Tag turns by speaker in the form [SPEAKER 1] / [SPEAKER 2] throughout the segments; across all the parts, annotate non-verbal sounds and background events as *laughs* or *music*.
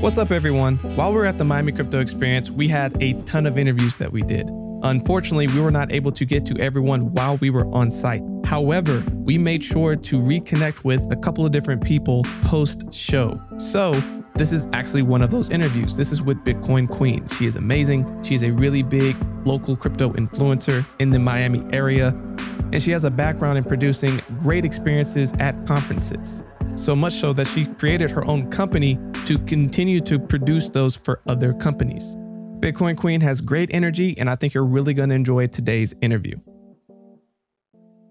[SPEAKER 1] What's up, everyone? While we are at the Miami Crypto Experience, we had a ton of interviews that we did. Unfortunately, we were not able to get to everyone while we were on site. However, we made sure to reconnect with a couple of different people post show. So, this is actually one of those interviews. This is with Bitcoin Queen. She is amazing. She is a really big local crypto influencer in the Miami area, and she has a background in producing great experiences at conferences. So much so that she created her own company to continue to produce those for other companies. Bitcoin Queen has great energy, and I think you're really going to enjoy today's interview.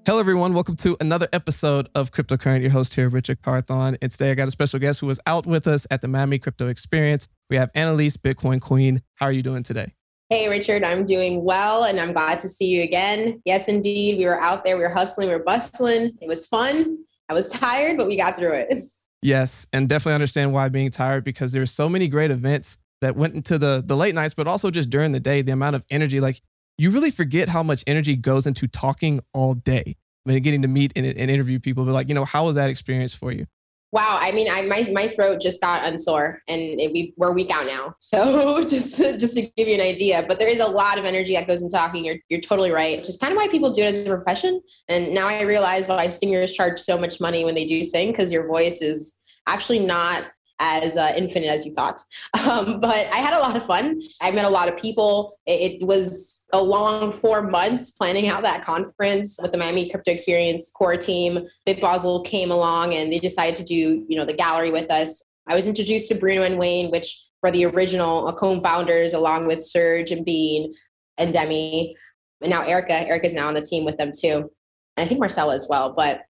[SPEAKER 1] Hello, everyone. Welcome to another episode of Cryptocurrent. Your host here, Richard Carthon. And today I got a special guest who was out with us at the Miami Crypto Experience. We have Annalise, Bitcoin Queen. How are you doing today?
[SPEAKER 2] Hey, Richard, I'm doing well and I'm glad to see you again. Yes, indeed. We were out there, we were hustling, we were bustling. It was fun. I was tired, but we got through it. *laughs*
[SPEAKER 1] Yes, and definitely understand why being tired because there's so many great events that went into the the late nights, but also just during the day, the amount of energy, like you really forget how much energy goes into talking all day. I mean, getting to meet and, and interview people, but like, you know, how was that experience for you?
[SPEAKER 2] Wow, I mean, I my my throat just got unsore, and it, we we're a week out now. *laughs* So just just to give you an idea, but there is a lot of energy that goes into talking. You're you're totally right. Is kind of why people do it as a profession. And now I realize why singers charge so much money when they do sing because your voice is actually not as uh, infinite as you thought. *laughs* Um, but I had a lot of fun. I met a lot of people. It, it, was a long four months planning out that conference with the Miami Crypto Experience core team. BitBasel came along and they decided to do, you know, the gallery with us. I was introduced to Bruno and Wayne, which were the original co-founders, along with Serge and Bean and Demi, and now Erica. Erica's now on the team with them too, and I think Marcella as well. But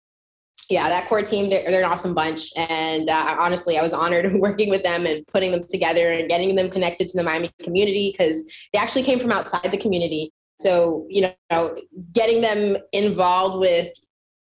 [SPEAKER 2] yeah, that core team, they're, they're an awesome bunch. And uh, honestly, I was honored *laughs* working with them and putting them together and getting them connected to the Miami community because they actually came from outside the community. So, you know, getting them involved with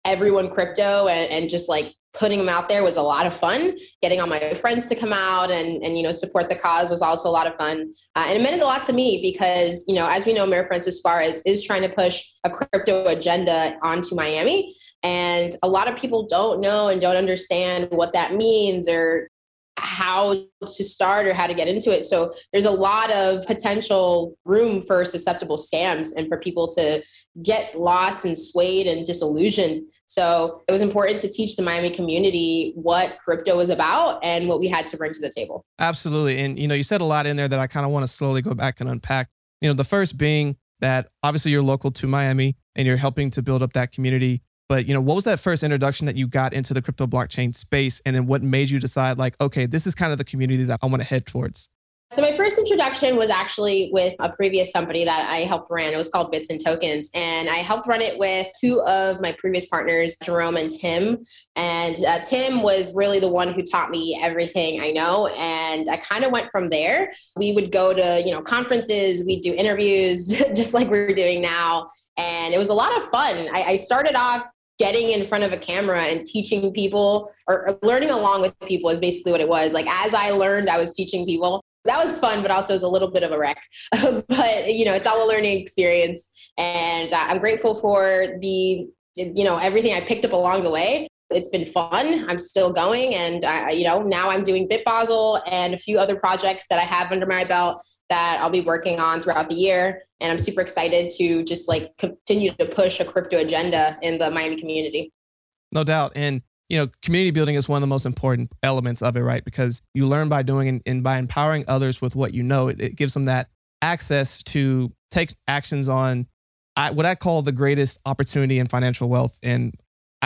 [SPEAKER 2] everyone crypto and, and just like putting them out there was a lot of fun. Getting all my friends to come out and, and you know, support the cause was also a lot of fun. Uh, and it meant a lot to me because, you know, as we know, Mayor Francis Suarez is trying to push a crypto agenda onto Miami. And a lot of people don't know and don't understand what that means or how to start or how to get into it. So there's a lot of potential room for susceptible scams and for people to get lost and swayed and disillusioned. So it was important to teach the Miami community what crypto was about and what we had to bring to the table.
[SPEAKER 1] Absolutely. And you know, you said a lot in there that I kind of want to slowly go back and unpack. You know, the first being that obviously you're local to Miami and you're helping to build up that community but you know, what was that first introduction that you got into the crypto blockchain space, and then what made you decide like, okay, this is kind of the community that I want to head towards?
[SPEAKER 2] So my first introduction was actually with a previous company that I helped run. It was called Bits and Tokens, and I helped run it with two of my previous partners, Jerome and Tim. And uh, Tim was really the one who taught me everything I know, and I kind of went from there. We would go to you know conferences, we'd do interviews, *laughs* just like we're doing now, and it was a lot of fun. I, I started off getting in front of a camera and teaching people or learning along with people is basically what it was. Like as I learned, I was teaching people. That was fun, but also was a little bit of a wreck. *laughs* but you know, it's all a learning experience, and uh, I'm grateful for the you know everything I picked up along the way. It's been fun. I'm still going, and I, you know now I'm doing BitBasel and a few other projects that I have under my belt that I'll be working on throughout the year. And I'm super excited to just like continue to push a crypto agenda in the Miami community.
[SPEAKER 1] No doubt. And, you know, community building is one of the most important elements of it, right? Because you learn by doing and, and by empowering others with what you know, it, it gives them that access to take actions on I, what I call the greatest opportunity in financial wealth. And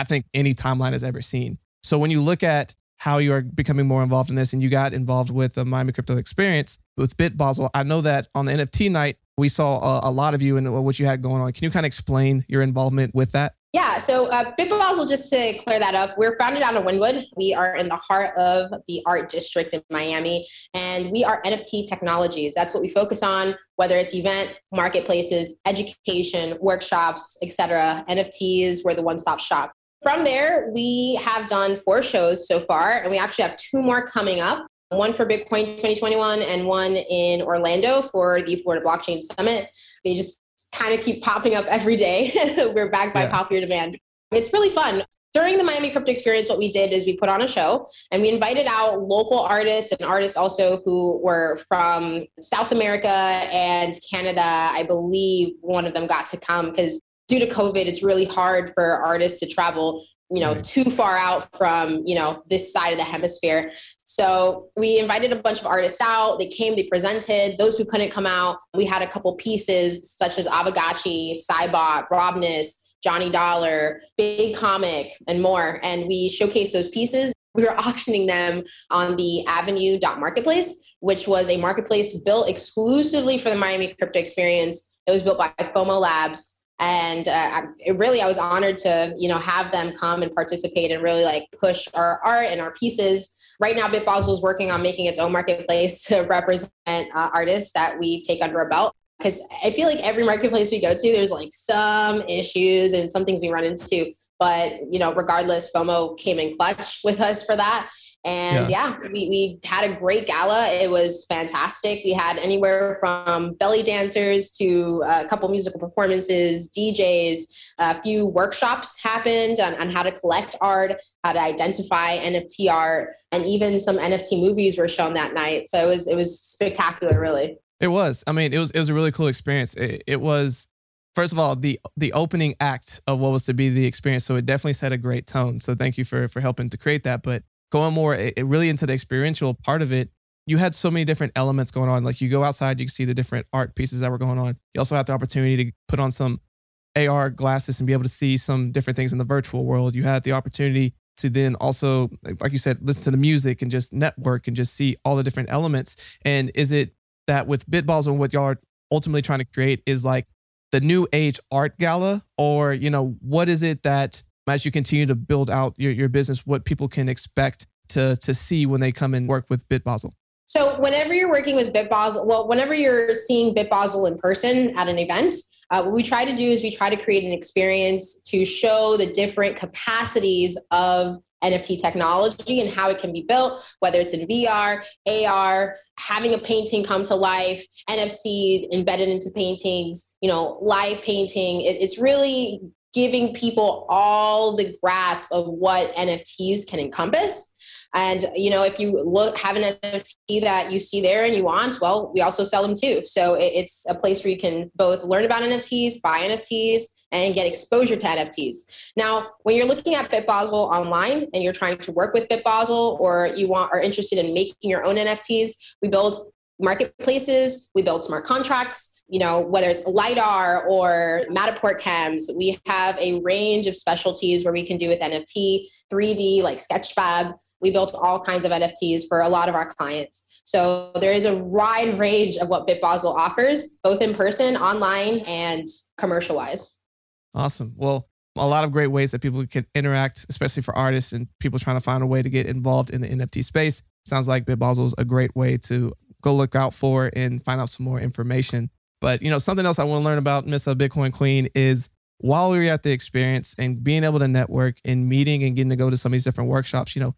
[SPEAKER 1] I think any timeline has ever seen. So when you look at how you are becoming more involved in this and you got involved with the Miami Crypto Experience with BitBasel. I know that on the NFT night, we saw a, a, lot of you and what you had going on. Can you kind of explain your involvement with that?
[SPEAKER 2] Yeah, so uh, Bit Basel, just to clear that up, we're founded out of Wynwood. We are in the heart of the art district in Miami, and we are NFT technologies. That's what we focus on, whether it's event, marketplaces, education, workshops, etc. NFTs, we're the one-stop shop. From there, we have done four shows so far, and we actually have two more coming up one for Bitcoin 2021 and one in Orlando for the Florida Blockchain Summit. They just kind of keep popping up every day. *laughs* We're backed by yeah. popular demand. It's really fun. During the Miami Crypto Experience, what we did is we put on a show and we invited out local artists and artists also who were from South America and Canada. I believe one of them got to come because due to COVID, it's really hard for artists to travel you know, mm. too far out from, you know, this side of the hemisphere. So we invited a bunch of artists out. They came, they presented. Those who couldn't come out, we had a couple pieces such as Aavegotchi, Cybot, Robness, Johnny Dollar, Big Comic, and more. And we showcased those pieces. We were *laughs* auctioning them on the Avenue Marketplace, which was a marketplace built exclusively for the Miami Crypto Experience. It was built by FOMO Labs and uh, really i was honored to you know have them come and participate and really like push our art and our pieces. Right now bit basel is working on making its own marketplace *laughs* to represent uh, artists that we take under a belt. Because i feel like every marketplace we go to there's like some issues and some things we run into. But you know regardless fomo came in clutch with us for that and yeah, yeah we, we had a great gala. It was fantastic. We had anywhere from belly dancers to a couple musical performances, DJs, a few workshops happened on, on how to collect art, how to identify NFT art, and even some NFT movies were shown that night. So it was it was spectacular, really.
[SPEAKER 1] It was. I mean, it was it was a really cool experience. It, it was first of all the the opening act of what was to be the experience so it definitely set a great tone so thank you for for helping to create that but going more really into the experiential part of it, you had so many different elements going on. Like you go outside, you can see the different art pieces that were going on. You also had the opportunity to put on some AR glasses and be able to see some different things in the virtual world. You had the opportunity to then also, like you said, listen to the music and just network and just see all the different elements. And is it that with BitBasel and what y'all are ultimately trying to create is like the new age art gala, or you know, what is it that as you continue to build out your, your business, what people can expect to, to see when they come and work with BitBasel?
[SPEAKER 2] So whenever you're working with BitBasel, well, whenever you're seeing BitBasel in person at an event, uh, what we try to do is we try to create an experience to show the different capacities of NFT technology and how it can be built, whether it's in VR, AR, having a painting come to life, NFC embedded into paintings, you know, live painting. It, it's really giving people all the grasp of what NFTs can encompass. And you know, if you look have an NFT that you see there and you want, well, we also sell them too. So it's a place where you can both learn about NFTs, buy NFTs, and get exposure to NFTs. Now, when you're looking at BitBasel online and you're trying to work with BitBasel, or you want are interested in making your own NFTs, we build marketplaces, we build smart contracts, you know, whether it's LiDAR or Matterport cams, we have a range of specialties where we can do with NFT, 3D, like Sketchfab. We built all kinds of NFTs for a lot of our clients. So there is a wide range of what BitBasel offers, both in person, online, and commercial wise.
[SPEAKER 1] Awesome. Well, a lot of great ways that people can interact, especially for artists and people trying to find a way to get involved in the NFT space. Sounds like BitBasel is a great way to go look out for and find out some more information. But you know, something else I want to learn about Miss uh, Bitcoin Queen is while we were at the experience and being able to network and meeting and getting to go to some of these different workshops, you know,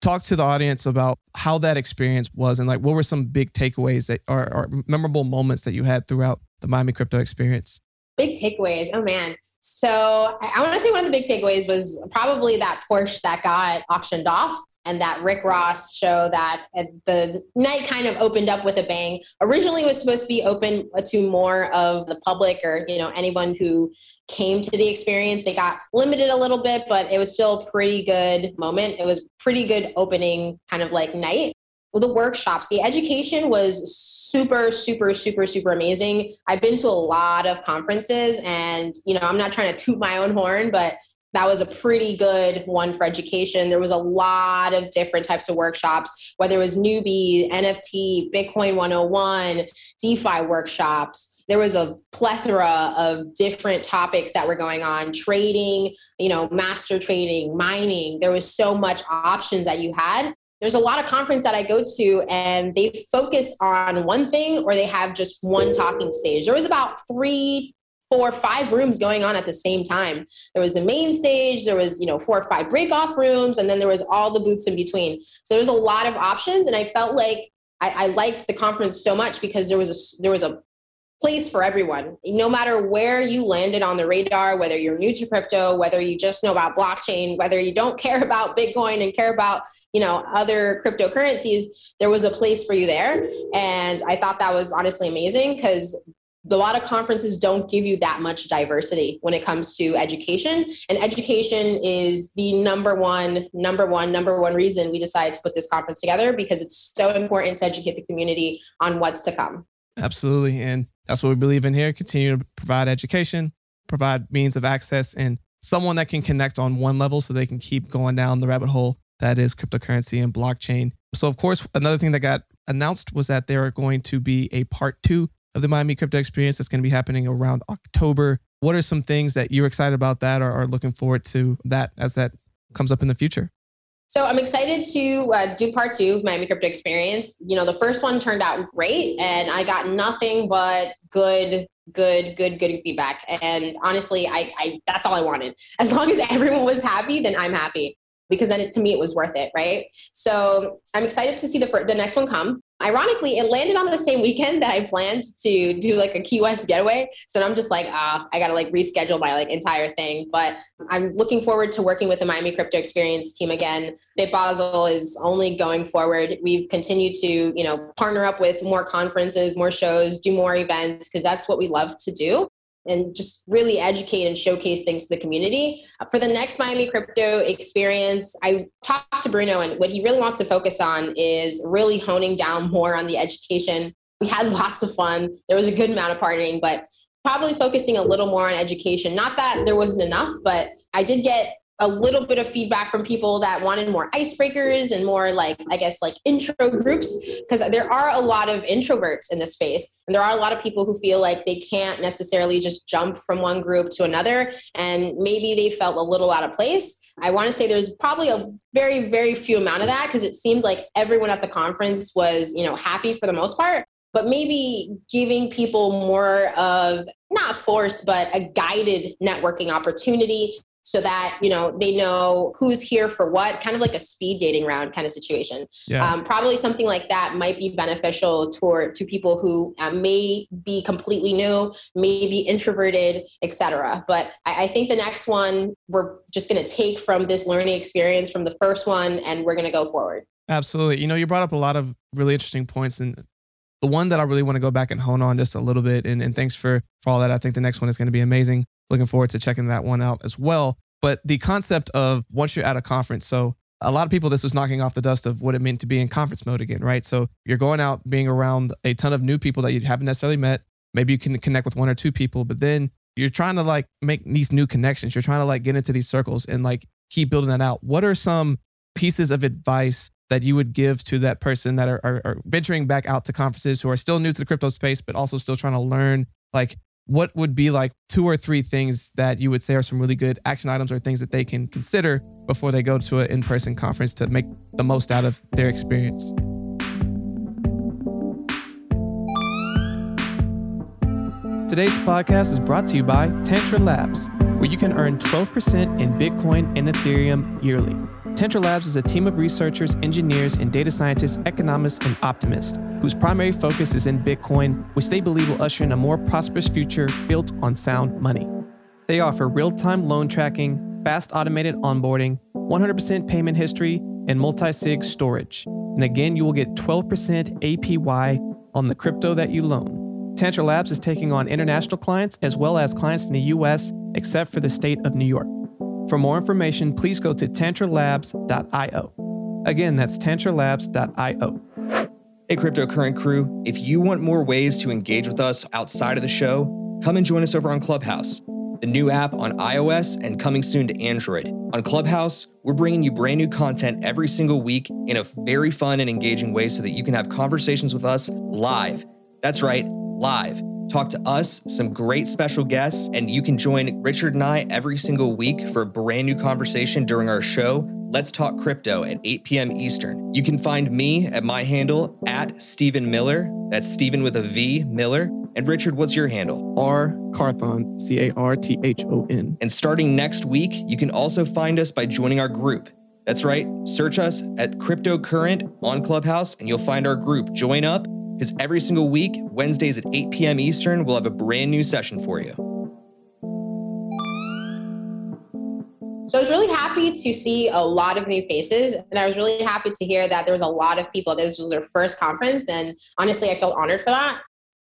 [SPEAKER 1] talk to the audience about how that experience was and like what were some big takeaways that are memorable moments that you had throughout the Miami crypto experience.
[SPEAKER 2] Big takeaways. Oh man. So I want to say one of the big takeaways was probably that Porsche that got auctioned off and that Rick Ross show that uh, the night kind of opened up with a bang. Originally was supposed to be open to more of the public or you know anyone who came to the experience. It got limited a little bit, but it was still a pretty good moment. It was pretty good opening kind of like night. Well, the workshops, the education was super super super super amazing. I've been to a lot of conferences and you know i'm not trying to toot my own horn but that was a pretty good one for education. There was a lot of different types of workshops, whether it was newbie, NFT, Bitcoin 101, DeFi workshops, there was a plethora of different topics that were going on trading you know master trading mining. There was so much options that you had there's a lot of conference that I go to and they focus on one thing or they have just one talking stage. There was about three, four, five rooms going on at the same time. There was a main stage, there was, you know, four or five break off rooms, and then there was all the booths in between. So there was a lot of options. And I felt like I, I liked the conference so much because there was a there was a place for everyone. No matter where you landed on the radar, whether you're new to crypto, whether you just know about blockchain, whether you don't *laughs* care about Bitcoin and care about, you know, other cryptocurrencies, there was a place for you there. And I thought that was honestly amazing because a lot of conferences don't give you that much diversity when it comes to education and education is the number one number one number one reason we decided to put this conference together because it's so important to educate the community on what's to come
[SPEAKER 1] absolutely and that's what we believe in here. Continue to provide education, provide means of access, and someone that can connect on one level so they can keep going down the rabbit hole that is cryptocurrency and blockchain. So, of course, another thing that got announced was that there are going to be a part two of the Miami Crypto Experience that's going to be happening around October. What are some things that you're excited about that or are looking forward to that as that comes up in the future?
[SPEAKER 2] So I'm excited to uh, do part two of Miami Crypto Experience. You know, the first one turned out great, and I got nothing but good, good, good, good feedback. And honestly, I, I that's all I wanted. As long as everyone was happy, then I'm happy because then it, to me it was worth it, right? So I'm excited to see the the next one come. Ironically, it landed on the same weekend that I planned to do like a Key West getaway. So I'm just like, ah, I gotta like reschedule my like entire thing. But I'm looking forward to working with the Miami Crypto Experience team again. Bit Basel is only going forward. We've continued to, you know, partner up with more conferences, more shows, do more events because that's what we love to do and just really educate and showcase things to the community. Uh, for the next Miami crypto experience, I talked to Bruno, and what he really wants to focus on is really honing down more on the education. We had *laughs* lots of fun. There was a good amount of partying, but probably focusing a little more on education. Not that there wasn't enough, but I did get a little bit of feedback from people that wanted more icebreakers and more like i guess like intro groups because there are a lot of introverts in this space and there are a lot of people who feel like they can't necessarily just jump from one group to another and maybe they felt a little out of place. I want to say there's probably a very very few amount of that because it seemed like everyone at the conference was you know happy for the most part but maybe giving people more of not force but a guided networking opportunity so that you know they know who's here for what kind of like a speed dating round kind of situation. Yeah. um, probably something like that might be beneficial toward to people who uh, may be completely new may be introverted etc but I, I think the next one we're just going to take from this learning experience from the first one and we're going to go forward.
[SPEAKER 1] Absolutely. You know you brought up a lot of really interesting points and the one that I really want to go back and hone on just a little bit, and, and thanks for, for all that. I think the next one is going to be amazing looking forward to checking that one out as well. But the concept of once you're at a conference, so a lot of people, this was knocking off the dust of what it meant to be in conference mode again, right? So you're going out, being around a ton of new people that you haven't necessarily met. Maybe you can connect with one or two people, but then you're trying to like make these new connections. You're trying to like get into these circles and like keep building that out. What are some pieces of advice that you would give to that person that are, are, are venturing back out to conferences who are still new to the crypto space, but also still trying to learn like what would be like two or three things that you would say are some really good action items or things that they can consider before they go to an in-person conference to make the most out of their experience Today's podcast is brought to you by Tantra Labs, where you can earn 12% in Bitcoin and Ethereum yearly. Tantra Labs is a team of researchers, engineers, and data scientists, economists, and optimists whose primary focus is in Bitcoin, which they believe will usher in a more prosperous future built on sound money. They offer real time loan tracking, fast automated onboarding, 100% payment history, and multi sig storage. And again, you will get 12% APY on the crypto that you loan. Tantra Labs is taking on international clients as well as clients in the US, except for the state of New York. For more information, please go to tantralabs.io. Again, that's tantralabs.io.
[SPEAKER 3] Hey, Cryptocurrent crew, if you want more ways to engage with us outside of the show, come and join us over on Clubhouse, the new app on iOS and coming soon to Android. On Clubhouse, we're bringing you brand new content every single week in a very fun and engaging way so that you can have conversations with us live. That's right, live talk to us, some great special guests, and you can join Richard and I every single week for a brand new conversation during our show. Let's Talk Crypto at 8 p.m. Eastern. You can find me at my handle at Stephen Miller. That's Stephen with a V, Miller. And Richard, what's your handle?
[SPEAKER 1] R Carthon, C A R T H O N.
[SPEAKER 3] And starting next week, you can also find us by joining our group. That's right, search us at Cryptocurrent on Clubhouse and you'll find our group. Join up because every single week, Wednesdays at 8 p.m. Eastern, we'll have a brand new session for you.
[SPEAKER 2] So I was really happy to see a lot of new faces, and I was really happy to hear that there was a lot of people. This was their first conference, and honestly, I felt honored for that.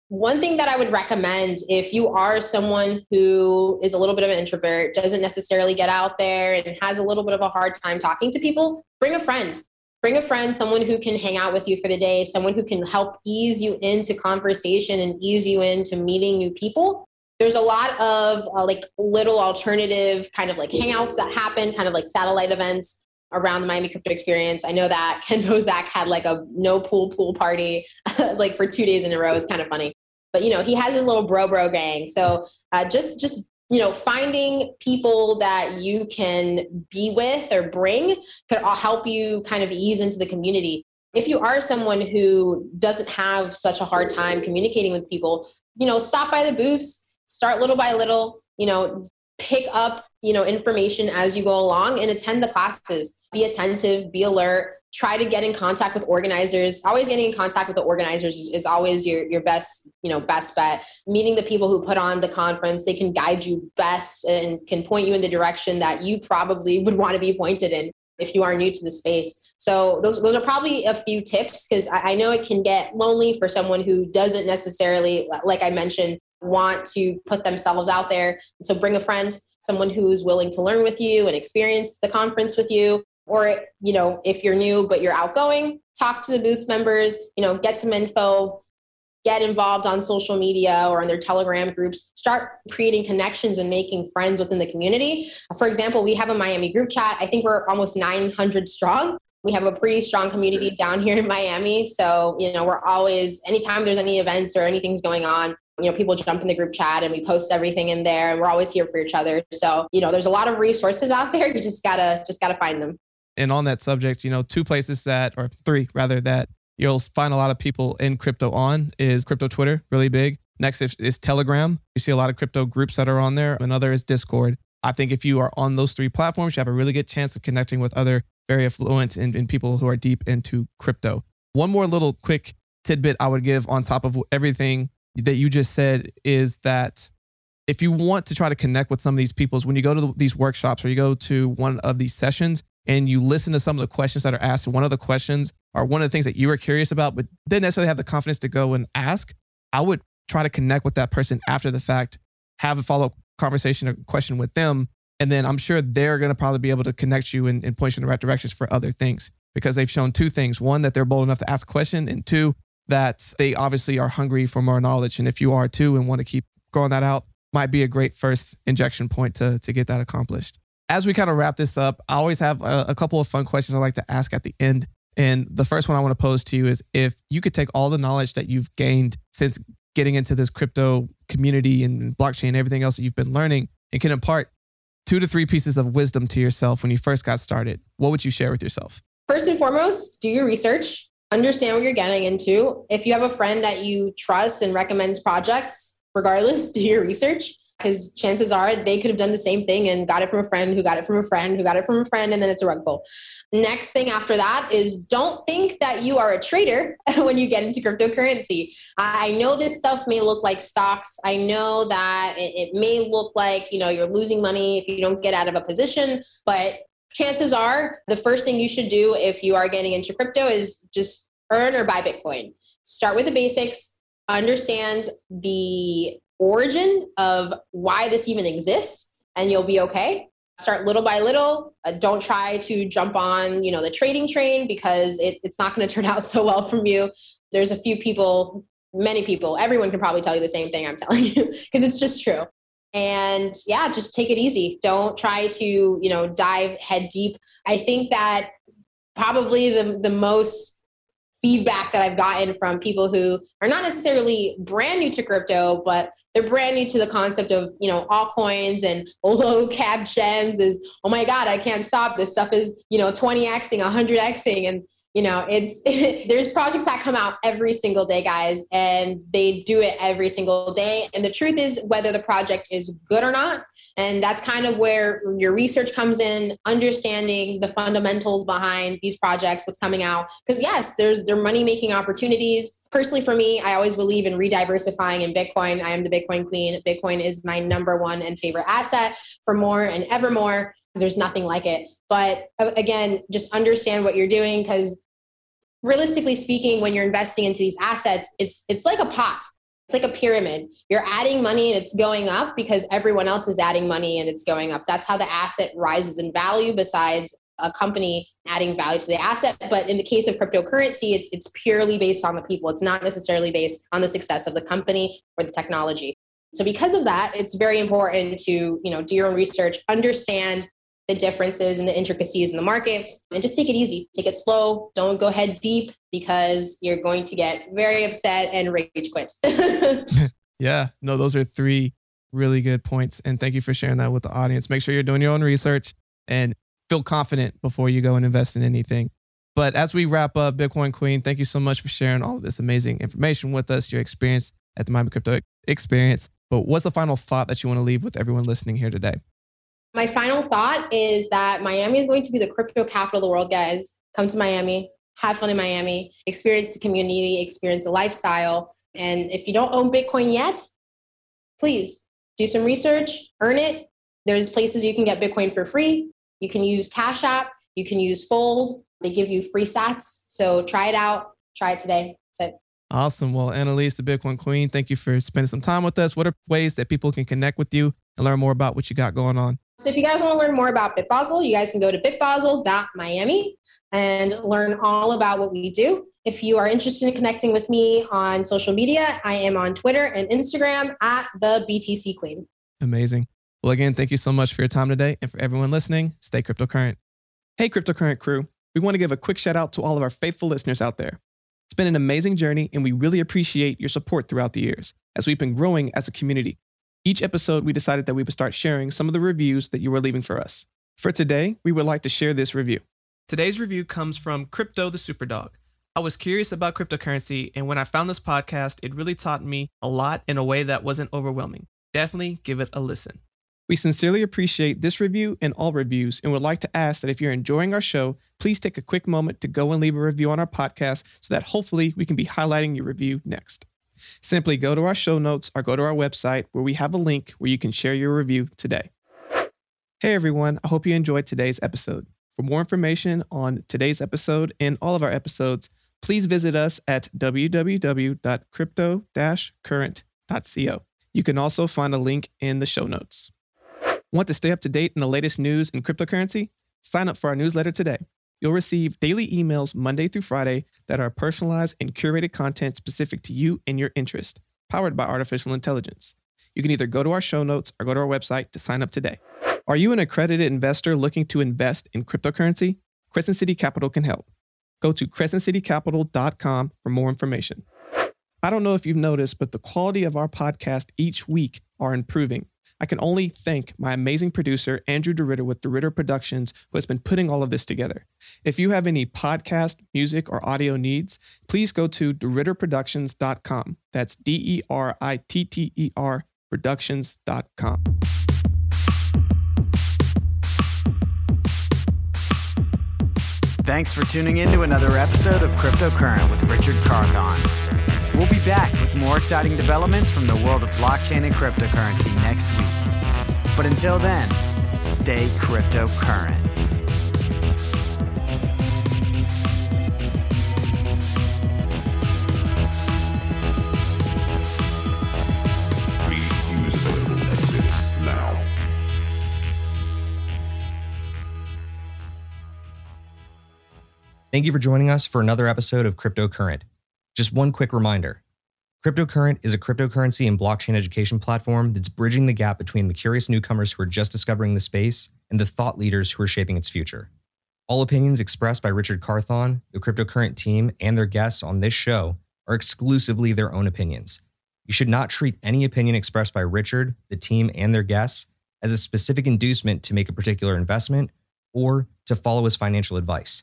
[SPEAKER 2] One thing that I would recommend if you are someone who is a little bit of an introvert, doesn't necessarily get out there, and has a little bit of a hard time talking to people, bring a friend bring a friend, someone who can hang out with you for the day, someone who can help ease you into conversation and ease you into meeting new people. There's a lot of uh, like little alternative kind of like hangouts that happen, kind of like satellite events around the Miami crypto experience. I know that *laughs* Ken Bozak had like a no pool pool party *laughs* like for two days in a row. It's kind of funny. But you know, he has his little bro bro gang. So uh, just just you know finding people that you can be with or bring could help you kind of ease into the community. If you are someone who doesn't have such a hard time communicating with people you know stop by the booths start little by little you know pick up you know information as you go along and attend the classes. Be attentive be alert try to get in contact with organizers. Always getting in contact with the organizers is, is, always your, your best you know best bet. Meeting the people who put on the conference they can guide you best and can point you in the direction that you probably would want to be pointed in if you are new to the space. So those, those are probably a few tips because I, I know it can get lonely for someone who doesn't necessarily like i mentioned want to put themselves out there. So bring a friend someone who's willing to learn with you and experience the conference with you or you know if you're new but you're outgoing talk to the booth members you know get some info get involved on social media or on their telegram groups start creating connections and making friends within the community. For example we have a miami group chat. I think we're almost 900 strong. We have a pretty strong community down here in miami. So you know we're always anytime there's any events or anything's going on you know people jump in the group chat and we post everything in there and we're always here for each other. So you know there's a lot of resources out there. You just gotta just gotta find them
[SPEAKER 1] and on that subject, you know, two places that, or three rather, that you'll find a lot of people in crypto on is crypto Twitter, really big. Next is, is Telegram. You see a lot of crypto groups that are on there. Another is Discord. I think if you are on those three platforms, you have a really good chance of connecting with other very affluent and, and people who are deep into crypto. One more little quick tidbit I would give on top of everything that you just said is that if you want to try to connect with some of these people, when you go to these workshops or you go to one of these sessions, and you listen to some of the questions that are asked, one of the questions or one of the things that you were curious about, but didn't necessarily have the confidence to go and ask, I would try to connect with that person after the fact, have a follow up conversation or question with them. And then I'm sure they're going to probably be able to connect you and, and point you in the right directions for other things because they've shown two things. One, that they're bold enough to ask a question, and two, that they obviously are hungry for more knowledge. And if you are too and want to keep growing that out, might be a great first injection point to, to get that accomplished as we kind of wrap this up, I always have a, a couple of fun questions I like to ask at the end. And the first one I want to pose to you is if you could take all the knowledge that you've gained since getting into this crypto community and blockchain and everything else that you've been learning and can impart two to three pieces of wisdom to yourself when you first got started, what would you share with yourself?
[SPEAKER 2] First and foremost, do your research, understand what you're getting into. If you have a friend that you trust and recommends projects, regardless, *laughs* do your research because chances are they could have done the same thing and got it from a friend who got it from a friend who got it from a friend and then it's a rug pull. Next thing after that is don't think that you are a trader *laughs* when you get into cryptocurrency. I know this stuff may look like stocks. I know that it, it may look like you know you're losing money if you don't get out of a position but chances are the first thing you should do if you are getting into crypto is just earn or buy bitcoin. Start with the basics. Understand the origin of why this even exists and you'll be okay. Start little by little. Uh, don't try to jump on you know the trading train because it, it's not going *laughs* to turn out so well from you. There's a few people many people everyone can probably tell you the same thing i'm telling you *laughs* because it's just true. And yeah just take it easy. Don't try to you know dive head deep. I think that probably the, the most feedback that I've gotten from people who are not necessarily brand new to crypto, but they're brand new to the concept of, you know, altcoins and *laughs* low cap gems is, oh my God, I can't stop. This stuff is, you know, 20xing, 100xing. And you know it's *laughs* there's projects that come out every single day guys and they do it every single day. And the truth is whether the project is good or not. And that's kind of where your research comes in understanding the fundamentals behind these projects what's coming out. Because yes there's there money making opportunities. Personally for me i always believe in rediversifying in bitcoin. I am the bitcoin queen. Bitcoin is my number one and favorite asset for more and ever more there's nothing like it. But uh, again, just understand what you're doing because realistically speaking, when you're investing into these assets, it's it's like a pot. It's like a pyramid. You're adding money and it's going up because everyone else is adding money and it's going up. That's how the asset rises in value besides a company adding value to the asset. But in the case of cryptocurrency, it's it's purely based on the people. It's not necessarily based on the success of the company or the technology. So because of that, it's very important to, you know, do your own research, understand the differences and the intricacies in the market. And just take it easy take it slow. Don't go head deep because you're going to get very upset and rage quit. *laughs*
[SPEAKER 1] Yeah no those are three really good points and thank you for sharing that with the audience. Make sure you're doing your own research and feel confident before you go and invest in anything. But as we wrap up bitcoin queen thank you so much for sharing all of this amazing information with us your experience at the miami crypto experience. But what's the final thought that you want to leave with everyone listening here today
[SPEAKER 2] my final thought is that Miami is going to be the crypto capital of the world, guys. Come to Miami, have fun in Miami, experience the community, experience the lifestyle. And if you don't own Bitcoin yet, please do some research, earn it. There's places you can get Bitcoin for free. You can use Cash App, you can use Fold. They give you free sats. So try it out. Try it today. That's it.
[SPEAKER 1] Awesome. Well, Annalise, the Bitcoin Queen, thank you for spending some time with us. What are ways that people can connect with you and learn more about what you got going on?
[SPEAKER 2] So if you guys want to learn more about BitBasel, you guys can go to bitbasel.miami and learn all about what we do. If you are interested in connecting with me on social media, I am on Twitter and Instagram at the BTC Queen.
[SPEAKER 1] Amazing. Well, again, thank you so much for your time today. And for everyone listening, stay cryptocurrent. Hey, cryptocurrent crew. We want to give a quick shout out to all of our faithful listeners out there. It's been an amazing journey, and we really appreciate your support throughout the years as we've been growing as a community. Each episode, we decided that we would start sharing some of the reviews that you were leaving for us. For today, we would like to share this review. Today's review comes from Crypto the Superdog. I was curious about cryptocurrency, and when I found this podcast, it really taught me a lot in a way that wasn't overwhelming. Definitely give it a listen. We sincerely appreciate this review and all reviews, and would like to ask that if you're enjoying our show, please take a quick moment to go and leave a review on our podcast so that hopefully we can be highlighting your review next. Simply go to our show notes or go to our website where we have a link where you can share your review today. Hey everyone, I hope you enjoyed today's episode. For more information on today's episode and all of our episodes, please visit us at www.crypto-current.co. You can also find a link in the show notes. Want to stay up to date in the latest news in cryptocurrency? Sign up for our newsletter today. You'll receive daily emails Monday through Friday that are personalized and curated content specific to you and your interest, powered by artificial intelligence. You can either go to our show notes or go to our website to sign up today. Are you an accredited investor looking to invest in cryptocurrency? Crescent City Capital can help. Go to crescentcitycapital.com for more information. I don't know if you've noticed, but the quality of our podcast each week are improving. I can only thank my amazing producer, Andrew DeRitter with DeRitter Productions, who has been putting all of this together. If you have any podcast, music, or audio needs, please go to DeRitterProductions.com. That's D E R I T T E R Productions.com.
[SPEAKER 4] Thanks for tuning in to another episode of Cryptocurrent with Richard Carthon. We'll be back with more exciting developments from the world of blockchain and cryptocurrency next week. But until then, stay cryptocurrent.
[SPEAKER 3] Thank you for joining us for another episode of Cryptocurrent. Just one quick reminder Cryptocurrent is a cryptocurrency and blockchain education platform that's bridging the gap between the curious newcomers who are just discovering the space and the thought leaders who are shaping its future. All opinions expressed by Richard Carthon, the cryptocurrent team, and their guests on this show are exclusively their own opinions. You should not treat any opinion expressed by Richard, the team, and their guests as a specific inducement to make a particular investment or to follow his financial advice.